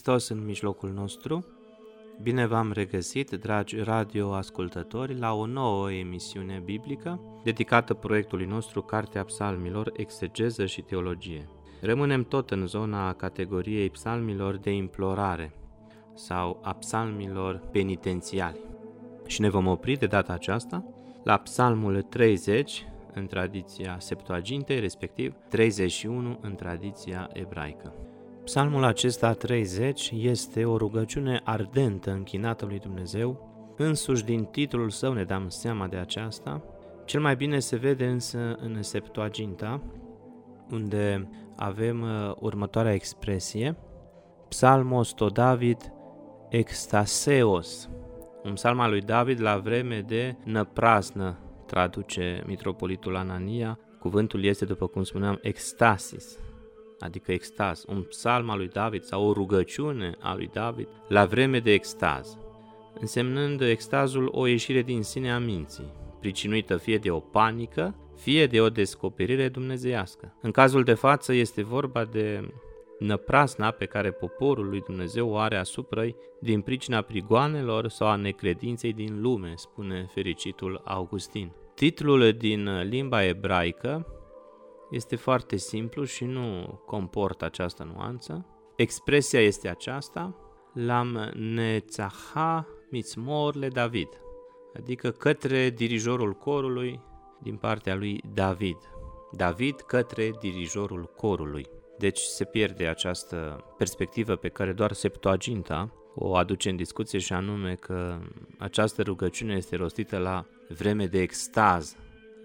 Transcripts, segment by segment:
Hristos în mijlocul nostru. Bine v-am regăsit, dragi radioascultători, la o nouă emisiune biblică dedicată proiectului nostru Cartea Psalmilor, Exegeză și Teologie. Rămânem tot în zona categoriei psalmilor de implorare sau a psalmilor penitențiali. Și ne vom opri de data aceasta la psalmul 30 în tradiția Septuagintei, respectiv 31 în tradiția ebraică. Psalmul acesta 30 este o rugăciune ardentă închinată lui Dumnezeu. Însuși din titlul său ne dăm seama de aceasta. Cel mai bine se vede însă în Septuaginta, unde avem uh, următoarea expresie, Psalmos to David extaseos, un psalm al lui David la vreme de năprasnă, traduce mitropolitul Anania. Cuvântul este, după cum spuneam, extasis, adică extaz, un psalm al lui David sau o rugăciune a lui David la vreme de extaz, însemnând extazul o ieșire din sine a minții, pricinuită fie de o panică, fie de o descoperire dumnezeiască. În cazul de față este vorba de năprasna pe care poporul lui Dumnezeu o are asupra din pricina prigoanelor sau a necredinței din lume, spune fericitul Augustin. Titlul din limba ebraică este foarte simplu și nu comportă această nuanță. Expresia este aceasta, lam nețaha mitzmor le David, adică către dirijorul corului din partea lui David. David către dirijorul corului. Deci se pierde această perspectivă pe care doar Septuaginta o aduce în discuție și anume că această rugăciune este rostită la vreme de extaz,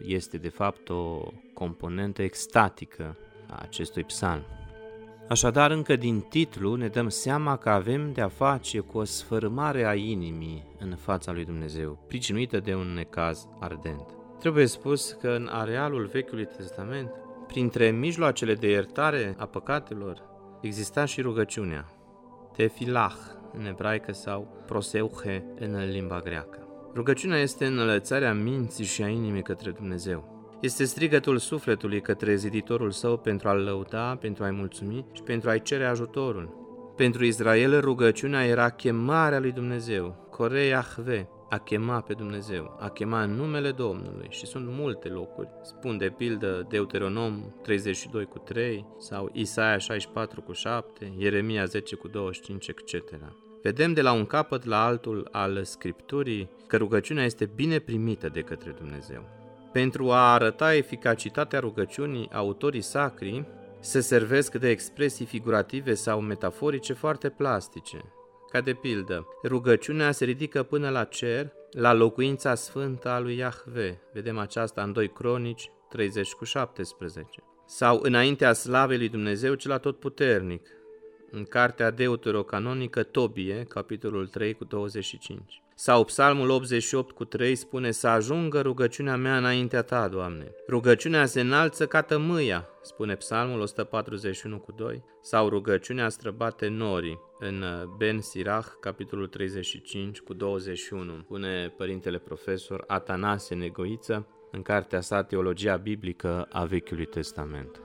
este de fapt o componentă extatică a acestui psalm. Așadar, încă din titlu ne dăm seama că avem de a face cu o sfărâmare a inimii în fața lui Dumnezeu, pricinuită de un necaz ardent. Trebuie spus că în arealul Vechiului Testament, printre mijloacele de iertare a păcatelor, exista și rugăciunea, tefilah în ebraică sau proseuche în limba greacă. Rugăciunea este înălțarea minții și a inimii către Dumnezeu. Este strigătul sufletului către ziditorul său pentru a-l lăuda, pentru a-i mulțumi și pentru a-i cere ajutorul. Pentru Israel rugăciunea era chemarea lui Dumnezeu, Coreahve, a chema pe Dumnezeu, a chema în numele Domnului și sunt multe locuri. Spun de pildă Deuteronom 32 cu 3 sau Isaia 64 cu 7, Ieremia 10 cu 25, etc. Vedem de la un capăt la altul al Scripturii că rugăciunea este bine primită de către Dumnezeu. Pentru a arăta eficacitatea rugăciunii, autorii sacri se servesc de expresii figurative sau metaforice foarte plastice, ca de pildă, rugăciunea se ridică până la cer, la locuința sfântă a lui Iahve. Vedem aceasta în 2 Cronici 30 cu 17. Sau înaintea slavei lui Dumnezeu cel atotputernic, în cartea deuterocanonică Tobie, capitolul 3 cu 25. Sau Psalmul 88 cu 3 spune să ajungă rugăciunea mea înaintea ta, Doamne. Rugăciunea se înalță ca tămâia, spune Psalmul 141 cu 2. Sau rugăciunea străbate norii, în Ben Sirach, capitolul 35 cu 21, spune părintele profesor Atanasie Negoiță în cartea sa Teologia Biblică a Vechiului Testament.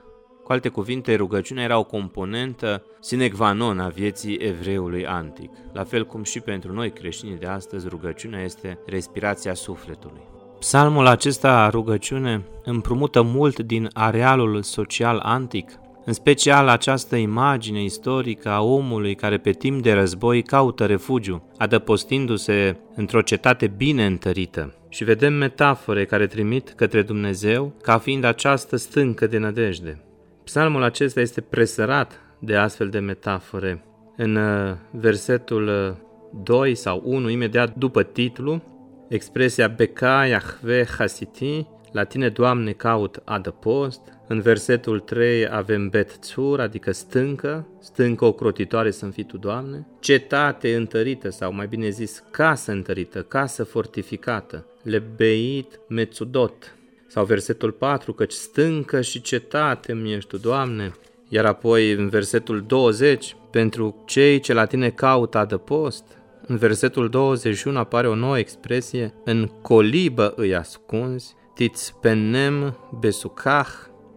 Cu alte cuvinte, rugăciunea era o componentă sine qua non a vieții evreului antic. La fel cum și pentru noi creștinii de astăzi, rugăciunea este respirația sufletului. Psalmul acesta, rugăciune, împrumută mult din arealul social antic, în special această imagine istorică a omului care pe timp de război caută refugiu, adăpostindu-se într-o cetate bine întărită. Și vedem metafore care trimit către Dumnezeu ca fiind această stâncă de nădejde. Psalmul acesta este presărat de astfel de metafore. în uh, versetul 2 uh, sau 1, imediat după titlu, expresia Beca Yahve Hasiti, la tine, Doamne, caut adăpost. În versetul 3 avem betțur, adică stâncă, stâncă ocrotitoare să fi Tu, Doamne. Cetate întărită, sau mai bine zis, casă întărită, casă fortificată. Lebeit mețudot. Sau versetul 4, căci stâncă și cetate mi ești Tu, Doamne. Iar apoi în versetul 20, pentru cei ce la tine caută adăpost, în versetul 21 apare o nouă expresie, în colibă îi ascunzi, tiți penem besucah,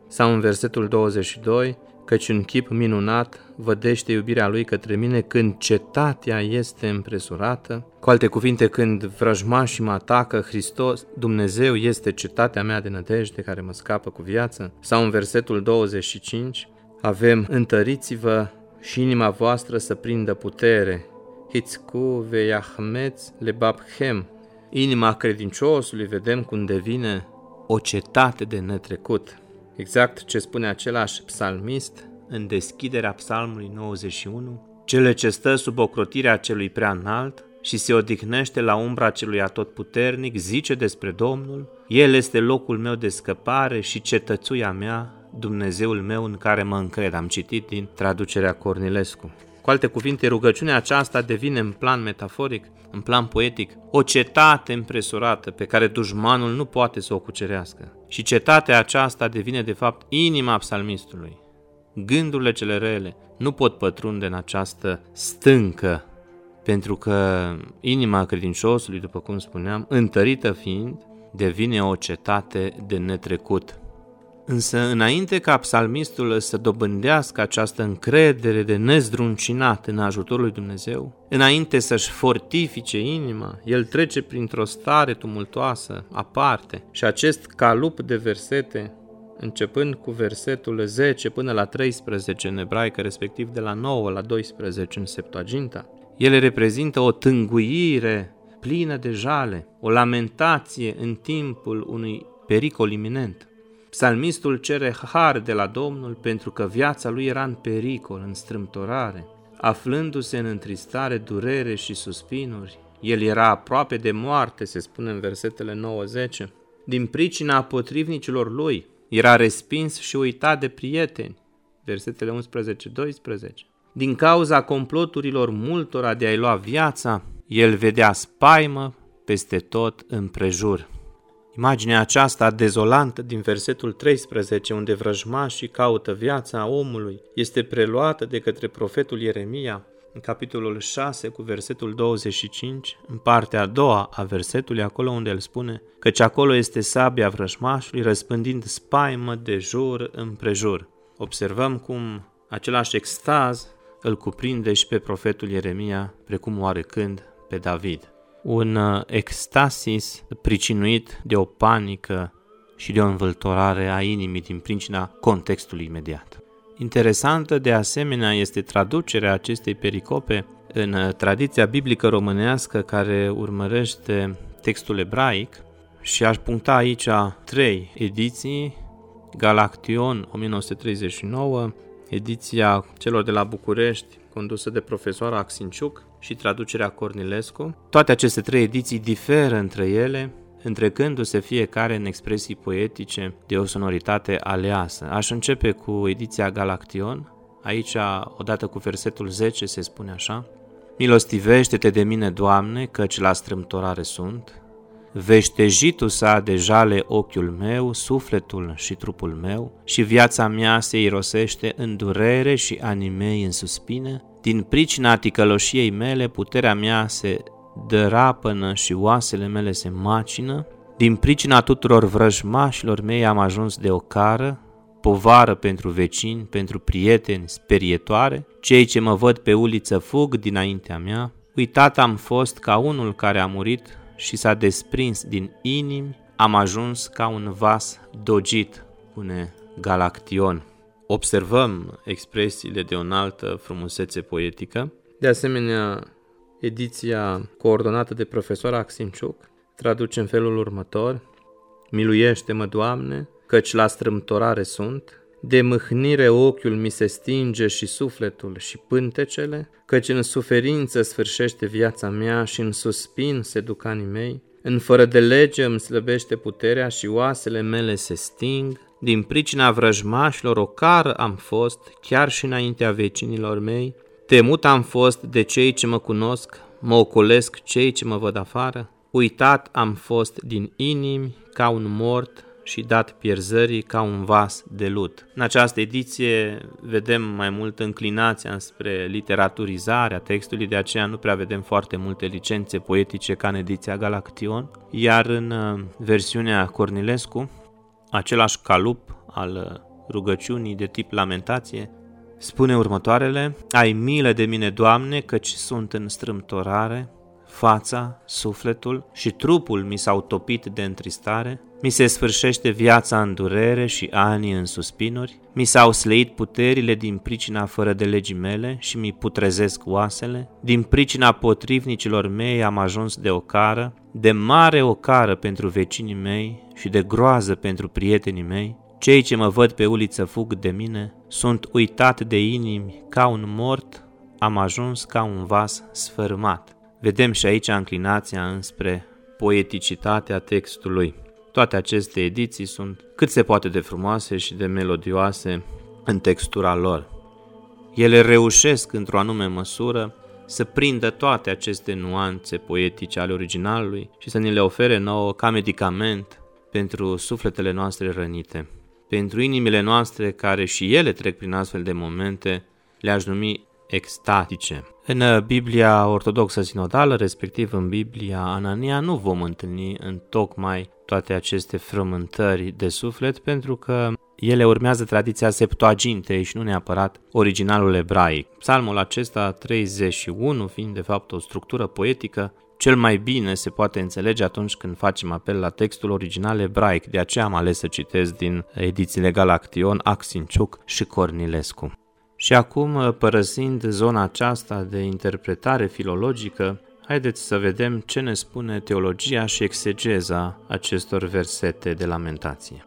sau în versetul 22, căci un chip minunat vădește iubirea lui către mine când cetatea este împresurată. Cu alte cuvinte, când vrăjmașii mă atacă, Hristos, Dumnezeu este cetatea mea de nădejde care mă scapă cu viață. Sau în versetul 25, avem întăriți-vă și inima voastră să prindă putere. Hitzku veyahmetz lebabhem. Inima credinciosului vedem cum devine o cetate de netrecut. Exact ce spune același psalmist în deschiderea psalmului 91, cele ce stă sub ocrotirea celui prea înalt și se odihnește la umbra celui atotputernic, zice despre Domnul, El este locul meu de scăpare și cetățuia mea, Dumnezeul meu în care mă încred. Am citit din traducerea Cornilescu. Cu alte cuvinte, rugăciunea aceasta devine în plan metaforic, în plan poetic, o cetate împresurată pe care dușmanul nu poate să o cucerească. Și cetatea aceasta devine de fapt inima psalmistului. Gândurile cele rele nu pot pătrunde în această stâncă, pentru că inima credinciosului, după cum spuneam, întărită fiind, devine o cetate de netrecut. Însă, înainte ca psalmistul să dobândească această încredere de nezdruncinat în ajutorul lui Dumnezeu, înainte să-și fortifice inima, el trece printr-o stare tumultoasă, aparte, și acest calup de versete, începând cu versetul 10 până la 13 în ebraică, respectiv de la 9 la 12 în Septuaginta, ele reprezintă o tânguire plină de jale, o lamentație în timpul unui pericol iminent. Psalmistul cere har de la Domnul pentru că viața lui era în pericol, în strâmtorare. Aflându-se în întristare, durere și suspinuri, el era aproape de moarte, se spune în versetele 90. Din pricina potrivnicilor lui, era respins și uitat de prieteni, versetele 11-12. Din cauza comploturilor multora de a-i lua viața, el vedea spaimă peste tot împrejur. Imaginea aceasta dezolantă din versetul 13, unde vrăjmașii caută viața omului, este preluată de către profetul Ieremia în capitolul 6 cu versetul 25, în partea a doua a versetului, acolo unde el spune căci acolo este sabia vrăjmașului răspândind spaimă de jur împrejur. Observăm cum același extaz îl cuprinde și pe profetul Ieremia, precum oarecând pe David un uh, extasis pricinuit de o panică și de o învăltorare a inimii din pricina contextului imediat. Interesantă de asemenea este traducerea acestei pericope în uh, tradiția biblică românească care urmărește textul ebraic. Și aș puncta aici trei ediții, Galaction 1939, ediția celor de la București condusă de profesoara Axinciuc și traducerea Cornilescu. Toate aceste trei ediții diferă între ele, întrecându-se fiecare în expresii poetice de o sonoritate aleasă. Aș începe cu ediția Galaction. Aici, odată cu versetul 10, se spune așa. Milostivește-te de mine, Doamne, căci la strâmtorare sunt. Veștejitul sa de jale ochiul meu, sufletul și trupul meu, și viața mea se irosește în durere și animei în suspine, din pricina ticăloșiei mele, puterea mea se dărapănă și oasele mele se macină. Din pricina tuturor vrăjmașilor mei am ajuns de ocară, povară pentru vecini, pentru prieteni, sperietoare. Cei ce mă văd pe uliță fug dinaintea mea. Uitat am fost ca unul care a murit și s-a desprins din inimi, am ajuns ca un vas dogit, spune Galaction observăm expresiile de o înaltă frumusețe poetică. De asemenea, ediția coordonată de profesor Axinciuc traduce în felul următor. Miluiește-mă, Doamne, căci la strâmtorare sunt. de mâhnire ochiul mi se stinge și sufletul și pântecele, căci în suferință sfârșește viața mea și în suspin se duc anii mei, în fără de lege îmi slăbește puterea și oasele mele se sting, din pricina vrăjmașilor ocar am fost, chiar și înaintea vecinilor mei, temut am fost de cei ce mă cunosc, mă ocolesc cei ce mă văd afară, uitat am fost din inimi ca un mort și dat pierzării ca un vas de lut. În această ediție vedem mai mult înclinația spre literaturizarea textului, de aceea nu prea vedem foarte multe licențe poetice ca în ediția Galaction, iar în uh, versiunea Cornilescu, același calup al uh, rugăciunii de tip lamentație, spune următoarele, Ai milă de mine, Doamne, căci sunt în strâmtorare, fața, sufletul și trupul mi s-au topit de întristare, mi se sfârșește viața în durere și ani în suspinuri, mi s-au sleit puterile din pricina fără de legii mele și mi putrezesc oasele, din pricina potrivnicilor mei am ajuns de ocară, de mare ocară pentru vecinii mei și de groază pentru prietenii mei, cei ce mă văd pe uliță fug de mine, sunt uitat de inimi ca un mort, am ajuns ca un vas sfârmat. Vedem și aici înclinația înspre poeticitatea textului. Toate aceste ediții sunt cât se poate de frumoase și de melodioase în textura lor. Ele reușesc într-o anume măsură să prindă toate aceste nuanțe poetice ale originalului și să ni le ofere nouă ca medicament pentru sufletele noastre rănite. Pentru inimile noastre care și ele trec prin astfel de momente, le-aș numi extatice. În uh, Biblia ortodoxă sinodală, respectiv în Biblia Anania, nu vom întâlni în tocmai toate aceste frământări de suflet, pentru că ele urmează tradiția Septuagintei și nu neapărat originalul ebraic. Psalmul acesta 31, fiind de fapt o structură poetică, cel mai bine se poate înțelege atunci când facem apel la textul original ebraic, de aceea am ales să citesc din edițiile Galaction, Axinciuc și Cornilescu. Și acum, uh, părăsind zona aceasta de interpretare filologică, haideți să vedem ce ne spune teologia și exegeza acestor versete de lamentație.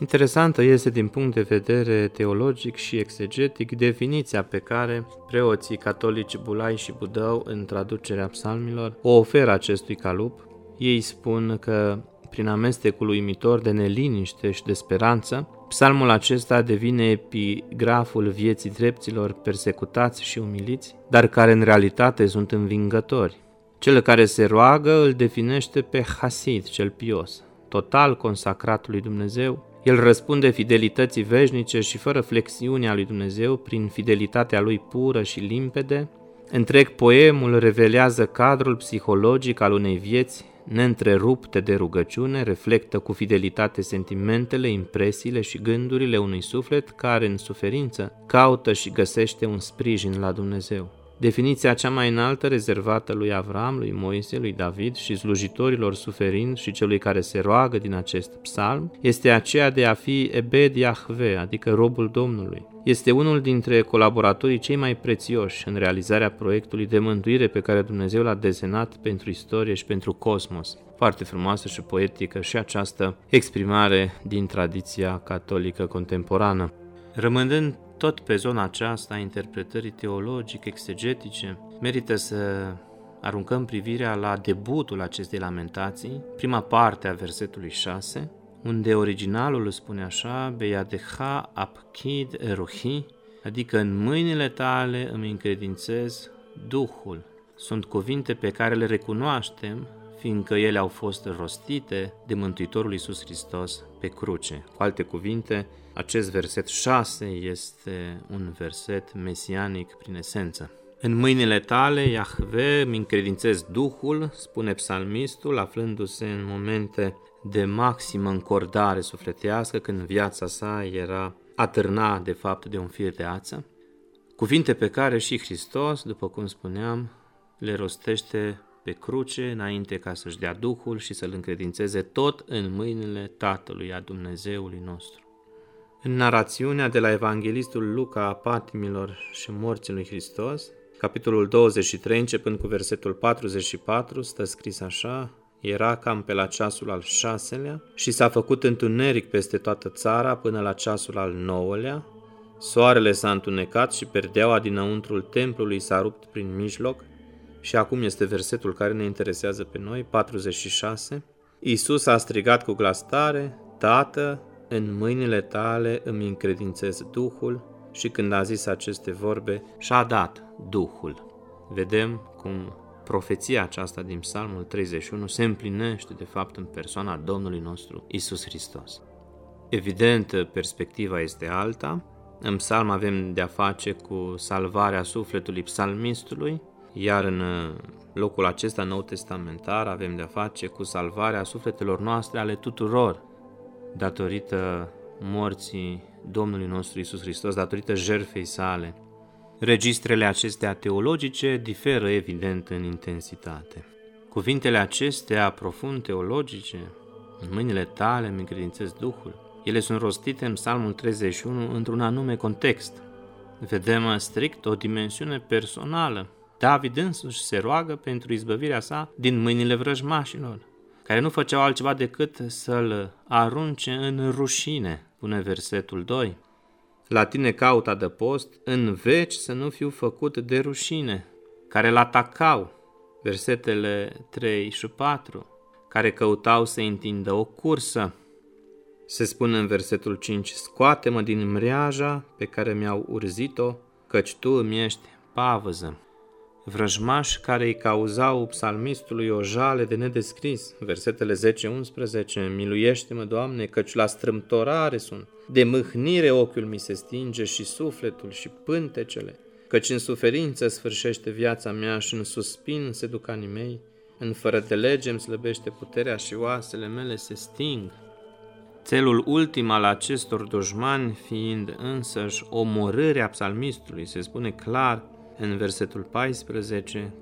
Interesantă este din punct de vedere teologic și exegetic definiția pe care preoții catolici Bulai și Budău în traducerea psalmilor o oferă acestui calup. Ei spun că prin amestecul uimitor de neliniște și de speranță, Psalmul acesta devine epigraful vieții dreptilor persecutați și umiliți, dar care în realitate sunt învingători. Cel care se roagă îl definește pe Hasid, cel pios, total consacrat lui Dumnezeu. El răspunde fidelității veșnice și fără flexiunea lui Dumnezeu prin fidelitatea lui pură și limpede. Întreg poemul revelează cadrul psihologic al unei vieți neîntrerupte de rugăciune, reflectă cu fidelitate sentimentele, impresiile și gândurile unui suflet care, în suferință, caută și găsește un sprijin la Dumnezeu. Definiția cea mai înaltă rezervată lui Avram, lui Moise, lui David și slujitorilor suferind și celui care se roagă din acest psalm este aceea de a fi Ebed Yahve, adică robul Domnului. Este unul dintre colaboratorii cei mai prețioși în realizarea proiectului de mântuire pe care Dumnezeu l-a desenat pentru istorie și pentru cosmos. Foarte frumoasă și poetică și această exprimare din tradiția catolică contemporană. Rămânând tot pe zona aceasta a interpretării teologic-exegetice, merită să aruncăm privirea la debutul acestei lamentații, prima parte a versetului 6, unde originalul îl spune așa, Beadeha apkid erohi, adică în mâinile tale îmi încredințez Duhul. Sunt cuvinte pe care le recunoaștem, fiindcă ele au fost rostite de Mântuitorul Iisus Hristos pe cruce. Cu alte cuvinte, acest verset 6 este un verset mesianic prin esență. În mâinile tale, Iahve, îmi încredințez Duhul, spune psalmistul, aflându-se în momente de maximă încordare sufletească, când viața sa era atârna de fapt de un fir de ață. Cuvinte pe care și Hristos, după cum spuneam, le rostește pe cruce înainte ca să-și dea Duhul și să-L încredințeze tot în mâinile Tatălui a Dumnezeului nostru. În narațiunea de la Evanghelistul Luca a patimilor și morții lui Hristos, capitolul 23, începând cu versetul 44, stă scris așa, era cam pe la ceasul al șaselea și s-a făcut întuneric peste toată țara până la ceasul al nouălea. Soarele s-a întunecat și perdeaua dinăuntrul templului s-a rupt prin mijloc. Și acum este versetul care ne interesează pe noi, 46. Iisus a strigat cu glas tare, Tată, în mâinile tale îmi încredințez Duhul și când a zis aceste vorbe, și-a dat Duhul. Vedem cum profeția aceasta din Psalmul 31 se împlinește de fapt în persoana Domnului nostru Isus Hristos. Evident, perspectiva este alta. În psalm avem de-a face cu salvarea sufletului psalmistului, iar în locul acesta nou testamentar avem de-a face cu salvarea sufletelor noastre ale tuturor, datorită morții Domnului nostru Isus Hristos, datorită jertfei sale. Registrele acestea teologice diferă evident în intensitate. Cuvintele acestea profund teologice, în mâinile tale îmi încredințez Duhul, ele sunt rostite în Psalmul 31 într-un anume context. Vedem strict o dimensiune personală. David însuși se roagă pentru izbăvirea sa din mâinile vrăjmașilor, care nu făceau altceva decât să-l arunce în rușine, pune versetul 2. La tine caut adăpost, în veci să nu fiu făcut de rușine, care l-atacau, versetele 3 și 4, care căutau să întindă o cursă. Se spune în versetul 5, scoate-mă din mreaja pe care mi-au urzit-o, căci tu îmi ești pavăză vrăjmași care îi cauzau psalmistului o jale de nedescris. Versetele 10-11, miluiește-mă, Doamne, căci la strâmtorare sunt. De mâhnire ochiul mi se stinge și sufletul și pântecele, căci în suferință sfârșește viața mea și în suspin se duc anii mei. În fără de lege îmi slăbește puterea și oasele mele se sting. Țelul ultim al acestor dușmani fiind însăși omorârea psalmistului, se spune clar în versetul 14,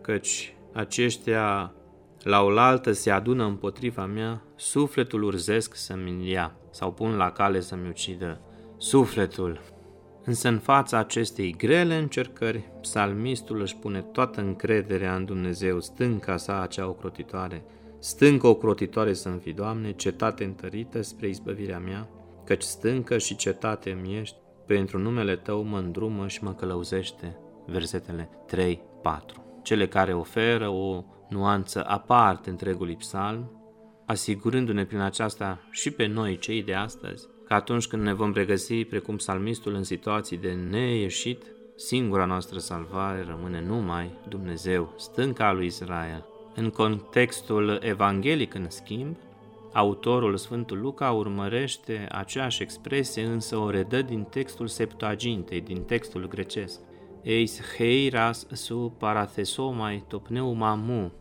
căci aceștia la oaltă se adună împotriva mea, sufletul urzesc să-mi ia sau pun la cale să-mi ucidă sufletul. Însă în fața acestei grele încercări, psalmistul își pune toată încrederea în Dumnezeu, stânca sa acea ocrotitoare. Stâncă ocrotitoare să-mi fi, Doamne, cetate întărită spre izbăvirea mea, căci stâncă și cetate îmi ești, pentru numele Tău mă îndrumă și mă călăuzește versetele 3-4, cele care oferă o nuanță aparte întregului psalm, asigurându-ne prin aceasta și pe noi, cei de astăzi, că atunci când ne vom regăsi precum psalmistul în situații de neieșit, singura noastră salvare rămâne numai Dumnezeu, stânca lui Israel. În contextul evanghelic, în schimb, autorul Sfântul Luca urmărește aceeași expresie, însă o redă din textul Septuagintei, din textul grecesc eis heiras su parathesomai topneumamu.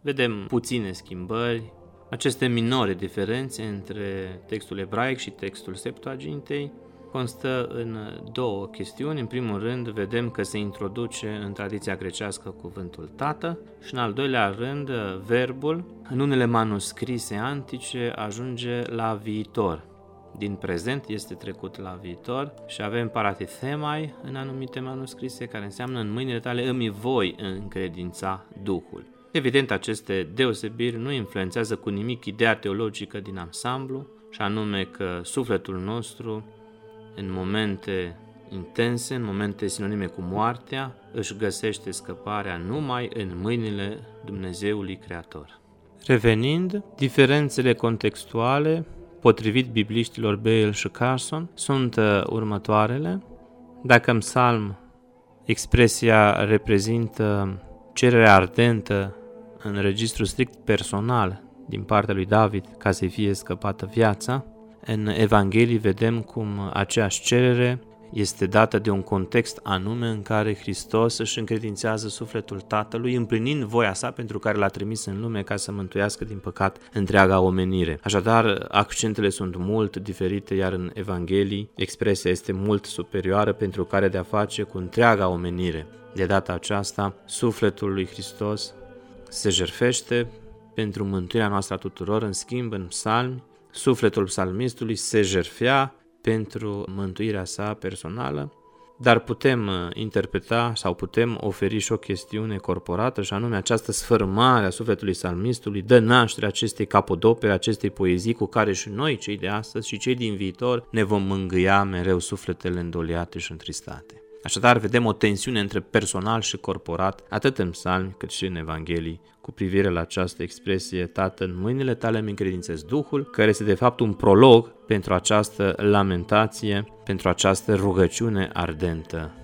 Vedem puține schimbări, aceste minore diferențe între textul ebraic și textul Septuagintei constă în două chestiuni. În primul rând, vedem că se introduce în tradiția grecească cuvântul tată și în al doilea rând, verbul, în unele manuscrise antice, ajunge la viitor din prezent este trecut la viitor și avem paratithemai în anumite manuscrise care înseamnă în mâinile tale îmi voi încredința Duhul. Evident, aceste deosebiri nu influențează cu nimic ideea teologică din ansamblu, și anume că sufletul nostru, în momente intense, în momente sinonime cu moartea, își găsește scăparea numai în mâinile Dumnezeului Creator. Revenind, diferențele contextuale potrivit bibliștilor Bale și Carson, sunt uh, următoarele. Dacă în psalm expresia reprezintă cererea ardentă în registru strict personal din partea lui David ca să-i fie scăpată viața, în Evanghelii vedem cum aceeași cerere este dată de un context anume în care Hristos își încredințează sufletul Tatălui, împlinind voia sa pentru care l-a trimis în lume ca să mântuiască din păcat întreaga omenire. Așadar, accentele sunt mult diferite, iar în Evanghelii expresia este mult superioară pentru care de-a face cu întreaga omenire. De data aceasta, sufletul lui Hristos se jerfește pentru mântuirea noastră a tuturor, în schimb, în psalmi, sufletul psalmistului se jerfea pentru mântuirea sa personală, dar putem uh, interpreta sau putem oferi și o chestiune corporată și anume această sfârmare a sufletului salmistului dă naștere acestei capodopere, acestei poezii cu care și noi, cei de astăzi și cei din viitor, ne vom mângâia mereu sufletele îndoliate și întristate. Așadar, vedem o tensiune între personal și corporat, atât în psalmi cât și în Evanghelii, cu privire la această expresie, Tată, în mâinile tale îmi încredințez Duhul, care este de fapt un prolog pentru această lamentație, pentru această rugăciune ardentă,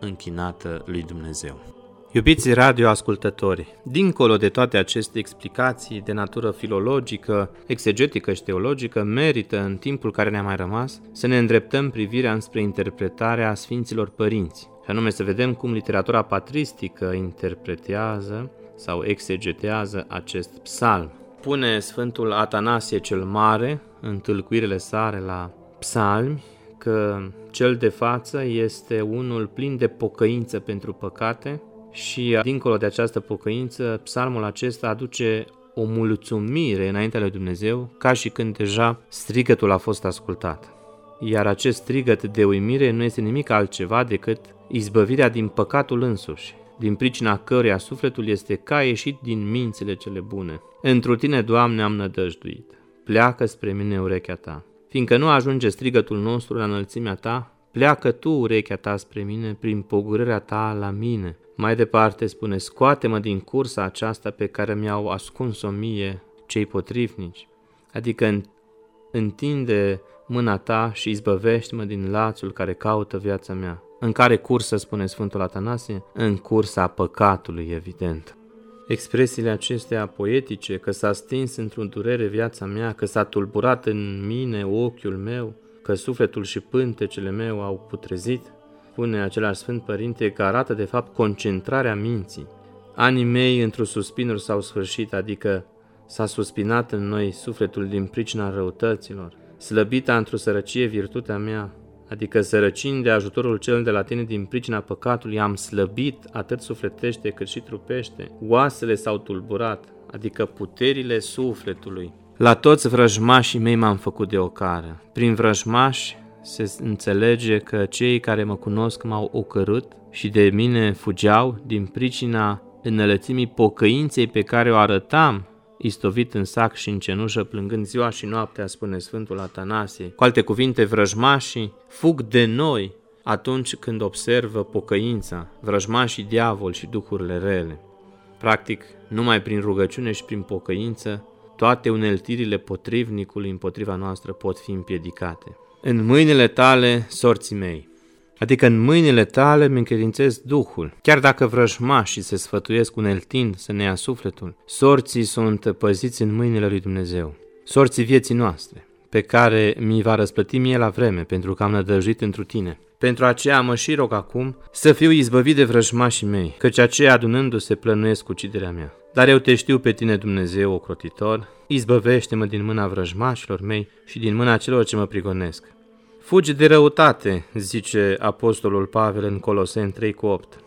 închinată lui Dumnezeu. Iubiții radioascultători, dincolo de toate aceste explicații de natură filologică, exegetică și teologică, merită în timpul care ne-a mai rămas să ne îndreptăm privirea înspre interpretarea Sfinților Părinți, și anume să vedem cum literatura patristică interpretează sau exegetează acest psalm. Pune Sfântul Atanasie cel Mare în tâlcuirile sare la psalmi că cel de față este unul plin de pocăință pentru păcate și dincolo de această pocăință, psalmul acesta aduce o mulțumire înaintea lui Dumnezeu, ca și când deja strigătul a fost ascultat. Iar acest strigăt de uimire nu este nimic altceva decât izbăvirea din păcatul însuși, din pricina căruia sufletul este ca ieșit din mințile cele bune. Întru tine, Doamne, am nădăjduit. Pleacă spre mine urechea ta. Fiindcă nu ajunge strigătul nostru la înălțimea ta, pleacă tu urechea ta spre mine prin pogurârea ta la mine. Mai departe spune, scoate-mă din cursa aceasta pe care mi-au ascuns-o mie cei potrivnici, adică întinde mâna ta și izbăvește-mă din lațul care caută viața mea. În care cursă, spune Sfântul Atanasie? În cursa păcatului, evident. Expresiile acestea poetice, că s-a stins într-o durere viața mea, că s-a tulburat în mine ochiul meu, că sufletul și pântecele meu au putrezit, spune același Sfânt Părinte că arată de fapt concentrarea minții. Anii mei într-o suspinuri s-au sfârșit, adică s-a suspinat în noi sufletul din pricina răutăților. Slăbita într-o sărăcie virtutea mea, adică sărăcind de ajutorul cel de la tine din pricina păcatului, am slăbit atât sufletește cât și trupește. Oasele s-au tulburat, adică puterile sufletului. La toți vrăjmașii mei m-am făcut de ocară. Prin vrăjmași se înțelege că cei care mă cunosc m-au ocărât și de mine fugeau din pricina înălățimii pocăinței pe care o arătam istovit în sac și în cenușă, plângând ziua și noaptea, spune Sfântul Atanasie. Cu alte cuvinte, vrăjmașii fug de noi atunci când observă pocăința, vrăjmașii diavol și duhurile rele. Practic, numai prin rugăciune și prin pocăință, toate uneltirile potrivnicului împotriva noastră pot fi împiedicate. În mâinile tale, sorții mei, adică în mâinile tale mi încredințez Duhul. Chiar dacă vrăjmașii se sfătuiesc uneltind să ne ia sufletul, sorții sunt păziți în mâinile lui Dumnezeu. Sorții vieții noastre, pe care mi va răsplăti mie la vreme, pentru că am nădăjduit întru tine. Pentru aceea mă și rog acum să fiu izbăvit de vrăjmașii mei, căci aceia adunându-se plănuiesc uciderea mea. Dar eu te știu pe tine, Dumnezeu, ocrotitor, izbăvește-mă din mâna vrăjmașilor mei și din mâna celor ce mă prigonesc. Fugi de răutate, zice Apostolul Pavel în Coloseni 3 cu 8.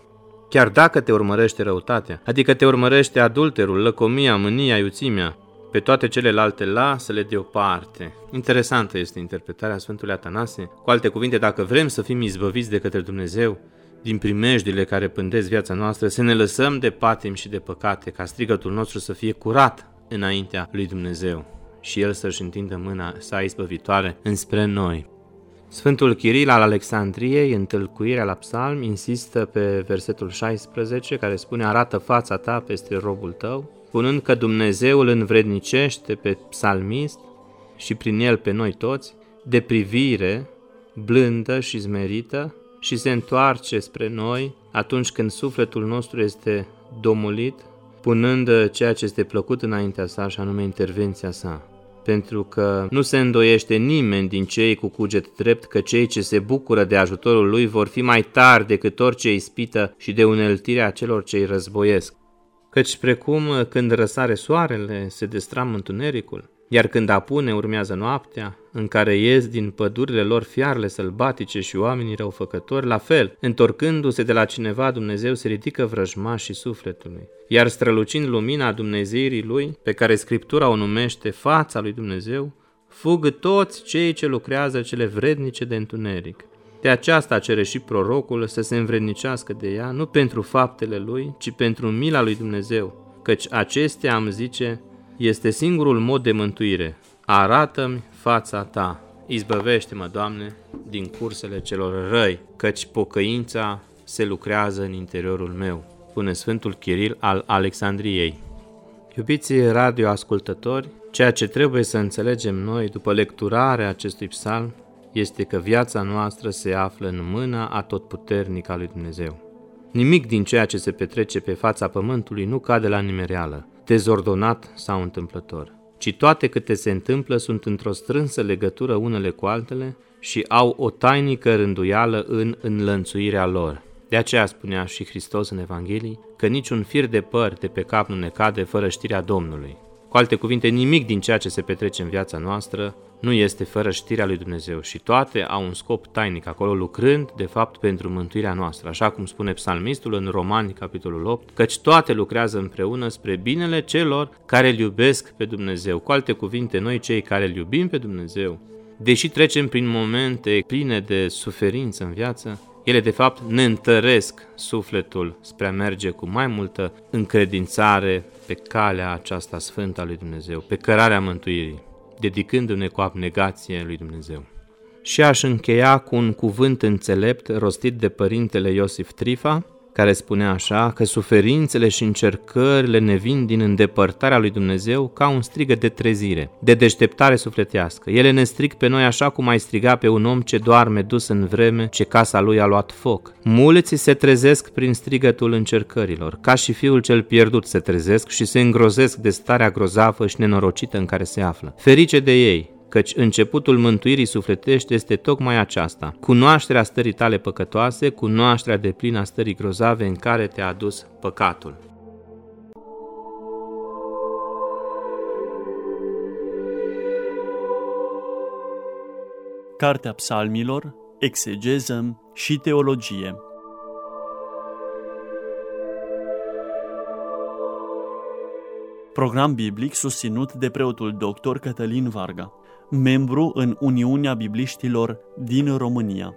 Chiar dacă te urmărește răutatea, adică te urmărește adulterul, lăcomia, mânia, iuțimea, pe toate celelalte lasă-le deoparte. Interesantă este interpretarea Sfântului Atanase. Cu alte cuvinte, dacă vrem să fim izbăviți de către Dumnezeu, din primejdile care pândesc viața noastră, să ne lăsăm de patim și de păcate, ca strigătul nostru să fie curat înaintea lui Dumnezeu și El să-și întindă mâna sa izbăvitoare înspre noi. Sfântul Chiril al Alexandriei, în tâlcuirea la psalm, insistă pe versetul 16, care spune Arată fața ta peste robul tău, spunând că Dumnezeu îl învrednicește pe psalmist și prin el pe noi toți, de privire blândă și zmerită și se întoarce spre noi atunci când sufletul nostru este domolit, punând ceea ce este plăcut înaintea sa și anume intervenția sa. Pentru că nu se îndoiește nimeni din cei cu cuget drept că cei ce se bucură de ajutorul lui vor fi mai tari decât orice ispită și de uneltirea celor ce îi războiesc. Căci precum când răsare soarele, se destramă întunericul, iar când apune urmează noaptea, în care ies din pădurile lor fiarele sălbatice și oamenii răufăcători, la fel, întorcându-se de la cineva, Dumnezeu se ridică vrăjmașii sufletului. Iar strălucind lumina Dumnezeirii lui, pe care Scriptura o numește fața lui Dumnezeu, fug toți cei ce lucrează cele vrednice de întuneric. De aceasta cere și prorocul să se învrednicească de ea, nu pentru faptele lui, ci pentru mila lui Dumnezeu, căci acestea, am zice, este singurul mod de mântuire. Arată-mi fața ta, izbăvește-mă, Doamne, din cursele celor răi, căci pocăința se lucrează în interiorul meu, spune Sfântul Chiril al Alexandriei. Iubiții radioascultători, ceea ce trebuie să înțelegem noi după lecturarea acestui psalm este că viața noastră se află în mâna atotputernic a lui Dumnezeu. Nimic din ceea ce se petrece pe fața pământului nu cade la nimereală, dezordonat sau întâmplător, ci toate câte se întâmplă sunt într-o strânsă legătură unele cu altele și au o tainică rânduială în înlănțuirea lor. De aceea spunea și Hristos în Evanghelii că niciun fir de păr de pe cap nu ne cade fără știrea Domnului. Cu alte cuvinte, nimic din ceea ce se petrece în viața noastră nu este fără știrea lui Dumnezeu și toate au un scop tainic acolo, lucrând, de fapt, pentru mântuirea noastră, așa cum spune psalmistul în Romani, capitolul 8, căci toate lucrează împreună spre binele celor care îl iubesc pe Dumnezeu. Cu alte cuvinte, noi cei care îl iubim pe Dumnezeu, deși trecem prin momente pline de suferință în viață, ele de fapt ne întăresc sufletul spre a merge cu mai multă încredințare pe calea aceasta sfântă a lui Dumnezeu, pe cărarea mântuirii, dedicându-ne cu abnegație lui Dumnezeu. Și aș încheia cu un cuvânt înțelept rostit de părintele Iosif Trifa, care spune așa că suferințele și încercările ne vin din îndepărtarea lui Dumnezeu ca un strigă de trezire, de deșteptare sufletească. Ele ne strig pe noi așa cum ai striga pe un om ce doarme dus în vreme ce casa lui a luat foc. Mulți se trezesc prin strigătul încercărilor, ca și fiul cel pierdut se trezesc și se îngrozesc de starea grozavă și nenorocită în care se află. Ferice de ei, căci începutul mântuirii sufletești este tocmai aceasta, cunoașterea stării tale păcătoase, cunoașterea de plină a stării grozave în care te-a adus păcatul. Cartea Psalmilor, Exegeză și Teologie Program biblic susținut de preotul dr. Cătălin Varga membru în Uniunea Bibliștilor din România.